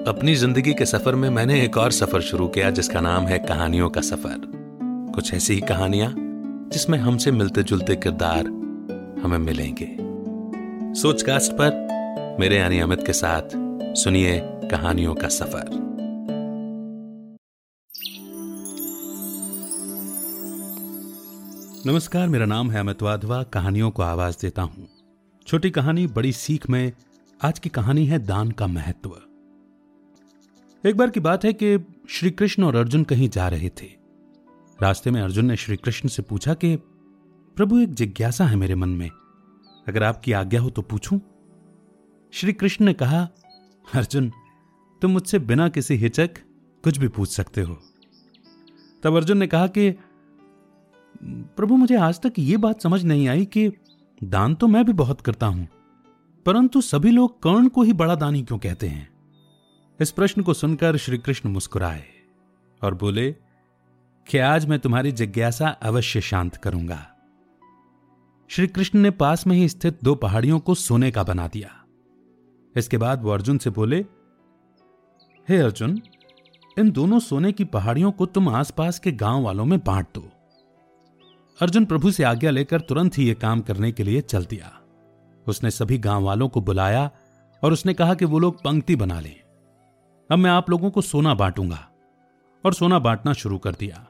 अपनी ज़िंदगी के सफ़र में मैंने एक और सफ़र शुरू किया, जिसका नाम है कहानियों का सफ़र। कुछ ऐसी ही कहानियाँ, जिसमें हमसे मिलते जुलते किरदार हमें मिलेंगे। सोचकास्ट पर मेरे यानी अमित के साथ सुनिए कहानियों का सफ़र। नमस्कार, मेरा नाम है अमित वाधवा, कहानियों को आवाज़ देता हूँ। छोटी कहानी बड़ी सीख में आज की कहानी है दान का महत्व। एक बार की बात है कि श्री कृष्ण और अर्जुन कहीं जा रहे थे। रास्ते में अर्जुन ने श्री कृष्ण से पूछा कि, प्रभु, एक जिज्ञासा है मेरे मन में। अगर आपकी आज्ञा हो तो पूछूँ? श्री कृष्ण ने कहा, अर्जुन, तुम मुझसे बिना किसी हिचक कुछ भी पूछ सकते हो। तब अर्जुन ने कहा कि, प्रभु, मुझे आज तक यह बात समझ नहीं आई कि दान तो मैं भी बहुत करता हूँ, परंतु सभी लोग कर्ण को ही बड़ा दानी क्यों कहते हैं? इस प्रश्न को सुनकर श्री कृष्ण मुस्कुराए और बोले, कि आज मैं तुम्हारी जिज्ञासा अवश्य शांत करूँगा। श्री कृष्ण ने पास में ही स्थित दो पहाड़ियों को सोने का बना दिया। इसके बाद वो अर्जुन से बोले, हे hey अर्जुन, इन दोनों सोने की पहाड़ियों को तुम आसपास के गाँव वालों में बांट दो। अर्जुन प्रभु से आज्ञा लेकर तुरंत ही यह काम करने के लिए चल दिया। उसने सभी गाँव वालों को बुलाया और उसने कहा कि वो लोग पंक्ति बना लें। अब मैं आप लोगों को सोना बांटूँगा। और सोना बांटना शुरू कर दिया।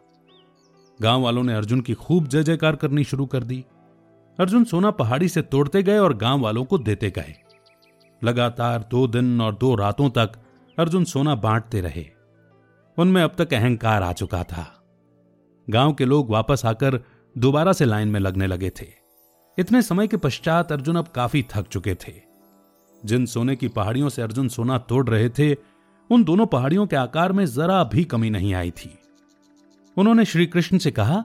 गाँव वालों ने अर्जुन की खूब जय जयकार करनी शुरू कर दी। अर्जुन सोना पहाड़ी से तोड़ते गए और गाँव वालों को देते गए। लगातार दो दिन और दो रातों तक अर्जुन सोना बांटते रहे। उनमें अब तक अहंकार आ चुका था। गाँव के लोग वापस आकर दोबारा से लाइन में लगने लगे थे। इतने समय के पश्चात अर्जुन अब काफ़ी थक चुके थे। जिन सोने की पहाड़ियों से अर्जुन सोना तोड़ रहे थे उन दोनों पहाड़ियों के आकार में जरा भी कमी नहीं आई थी। उन्होंने श्री कृष्ण से कहा,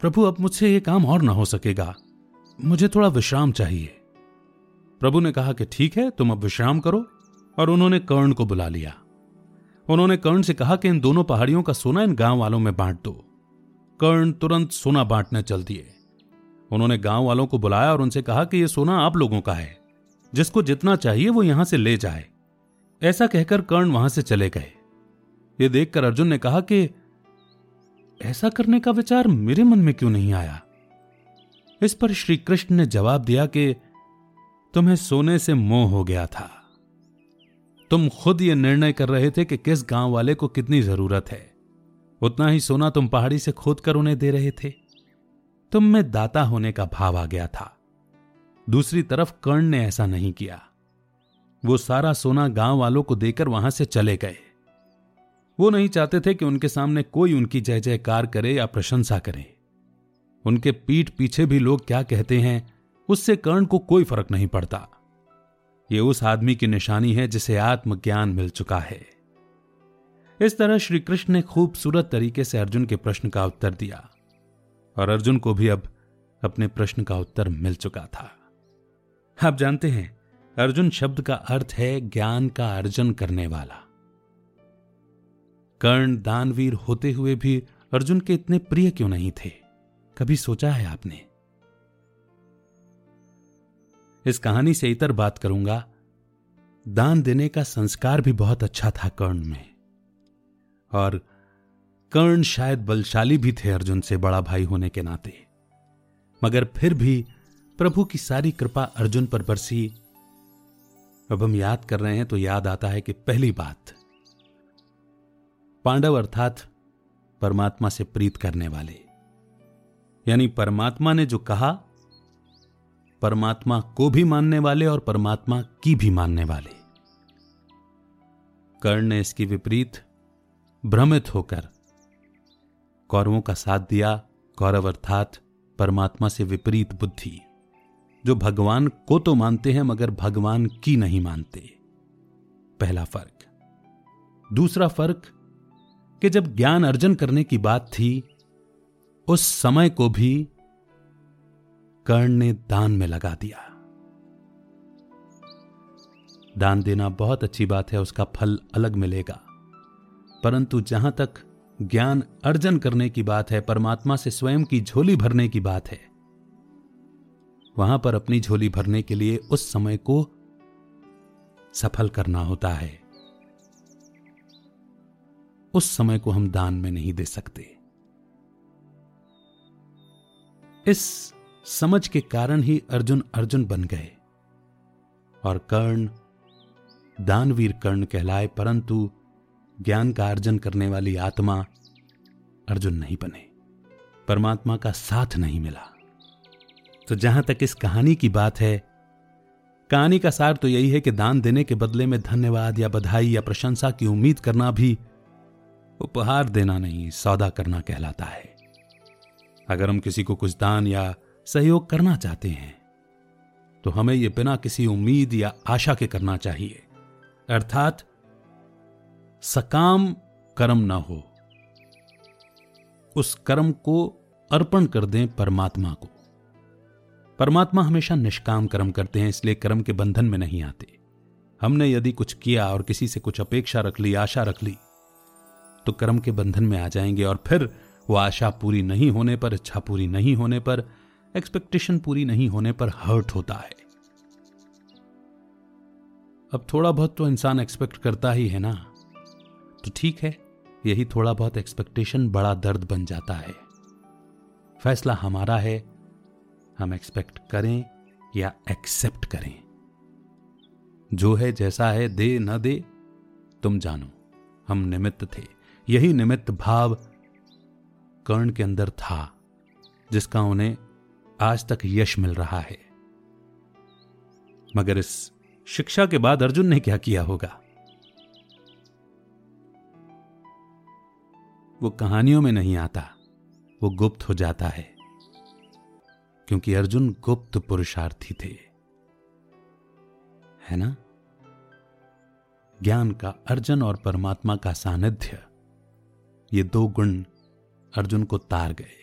प्रभु, अब मुझसे यह काम और ना हो सकेगा। मुझे थोड़ा विश्राम चाहिए। प्रभु ने कहा कि ठीक है, तुम अब विश्राम करो, और उन्होंने कर्ण को बुला लिया। उन्होंने कर्ण से कहा कि इन दोनों पहाड़ियों का सोना इन गाँव वालों में बांट दो। कर्ण तुरंत सोना बांटने चल दिए। उन्होंने गाँव वालों को बुलाया और उनसे कहा कि यह सोना आप लोगों का है। जिसको जितना चाहिए वो यहाँ से ले जाए। ऐसा कहकर कर्ण वहाँ से चले गए। यह देखकर अर्जुन ने कहा कि ऐसा करने का विचार मेरे मन में क्यों नहीं आया? इस पर श्री कृष्ण ने जवाब दिया कि तुम्हें सोने से मोह हो गया था। तुम खुद यह निर्णय कर रहे थे कि किस गाँव वाले को कितनी ज़रूरत है। उतना ही सोना तुम पहाड़ी से खोद कर उन्हें दे रहे थे। तुम में दाता होने का भाव आ गया था। दूसरी तरफ़ कर्ण ने ऐसा नहीं किया। वो सारा सोना गाँव वालों को देकर वहाँ से चले गए। वो नहीं चाहते थे कि उनके सामने कोई उनकी जय जयकार करे या प्रशंसा करे। उनके पीठ पीछे भी लोग क्या कहते हैं, उससे कर्ण को कोई फ़र्क नहीं पड़ता। ये उस आदमी की निशानी है जिसे आत्मज्ञान मिल चुका है। इस तरह श्री कृष्ण ने खूबसूरत तरीके से अर्जुन के प्रश्न का उत्तर दिया। और अर्जुन को भी अब अपने प्रश्न का उत्तर मिल चुका था। आप जानते हैं अर्जुन शब्द का अर्थ है ज्ञान का अर्जन करने वाला। कर्ण दानवीर होते हुए भी अर्जुन के इतने प्रिय क्यों नहीं थे? कभी सोचा है आपने? इस कहानी से इतर बात करूँगा। दान देने का संस्कार भी बहुत अच्छा था कर्ण में। और कर्ण शायद बलशाली भी थे अर्जुन से बड़ा भाई होने के नाते। मगर फिर भी प्रभु की सारी कृपा अर्जुन पर बरसी। अब हम याद कर रहे हैं तो याद आता है कि पहली बात, पांडव अर्थात परमात्मा से प्रीत करने वाले। यानी परमात्मा ने जो कहा, परमात्मा को भी मानने वाले और परमात्मा की भी मानने वाले। कर्ण ने इसकी विपरीत भ्रमित होकर कौरवों का साथ दिया। कौरव अर्थात परमात्मा से विपरीत बुद्धि। जो भगवान को तो मानते हैं, मगर भगवान की नहीं मानते। पहला फ़र्क। दूसरा फ़र्क, कि जब ज्ञान अर्जन करने की बात थी, उस समय को भी कर्ण ने दान में लगा दिया। दान देना बहुत अच्छी बात है, उसका फल अलग मिलेगा। परंतु जहाँ तक ज्ञान अर्जन करने की बात है, परमात्मा से स्वयं की झोली भरने की बात है वहाँ पर अपनी झोली भरने के लिए उस समय को सफल करना होता है। उस समय को हम दान में नहीं दे सकते। इस समझ के कारण ही अर्जुन अर्जुन बन गए और कर्ण, दानवीर कर्ण कहलाए, परंतु ज्ञान का अर्जन करने वाली आत्मा अर्जुन नहीं बने। परमात्मा का साथ नहीं मिला। तो जहाँ तक इस कहानी की बात है, कहानी का सार तो यही है कि दान देने के बदले में धन्यवाद या बधाई या प्रशंसा की उम्मीद करना भी उपहार देना नहीं, सौदा करना कहलाता है। अगर हम किसी को कुछ दान या सहयोग करना चाहते हैं तो हमें यह बिना किसी उम्मीद या आशा के करना चाहिए। अर्थात, सकाम कर्म ना हो, उस कर्म को अर्पण कर दें परमात्मा को। परमात्मा हमेशा निष्काम कर्म करते हैं, इसलिए कर्म के बंधन में नहीं आते। हमने यदि कुछ किया और किसी से कुछ अपेक्षा रख ली, आशा रख ली तो कर्म के बंधन में आ जाएँगे और फिर वो आशा पूरी नहीं होने पर, इच्छा पूरी नहीं होने पर एक्सपेक्टेशन पूरी नहीं होने पर हर्ट होता है। अब थोड़ा बहुत तो इंसान एक्सपेक्ट करता ही है ना? तो ठीक है, यही थोड़ा बहुत एक्सपेक्टेशन बड़ा दर्द बन जाता है। फैसला हमारा है हम एक्सपेक्ट करें या एक्सेप्ट करें। जो है जैसा है, दे न दे, तुम जानो, हम निमित्त थे। यही निमित्त भाव कर्ण के अंदर था, जिसका उन्हें आज तक यश मिल रहा है। मगर इस शिक्षा के बाद अर्जुन ने क्या किया होगा? वो कहानियों में नहीं आता, वो गुप्त हो जाता है। क्योंकि अर्जुन गुप्त पुरुषार्थी थे। है ना? ज्ञान का अर्जन और परमात्मा का सानिध्य, ये दो गुण अर्जुन को तार गए।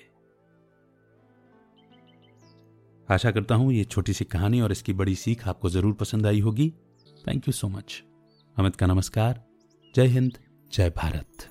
आशा करता हूँ ये छोटी सी कहानी और इसकी बड़ी सीख आपको ज़रूर पसंद आई होगी। Thank you so much Amit का नमस्कार। जय हिंद, जय भारत।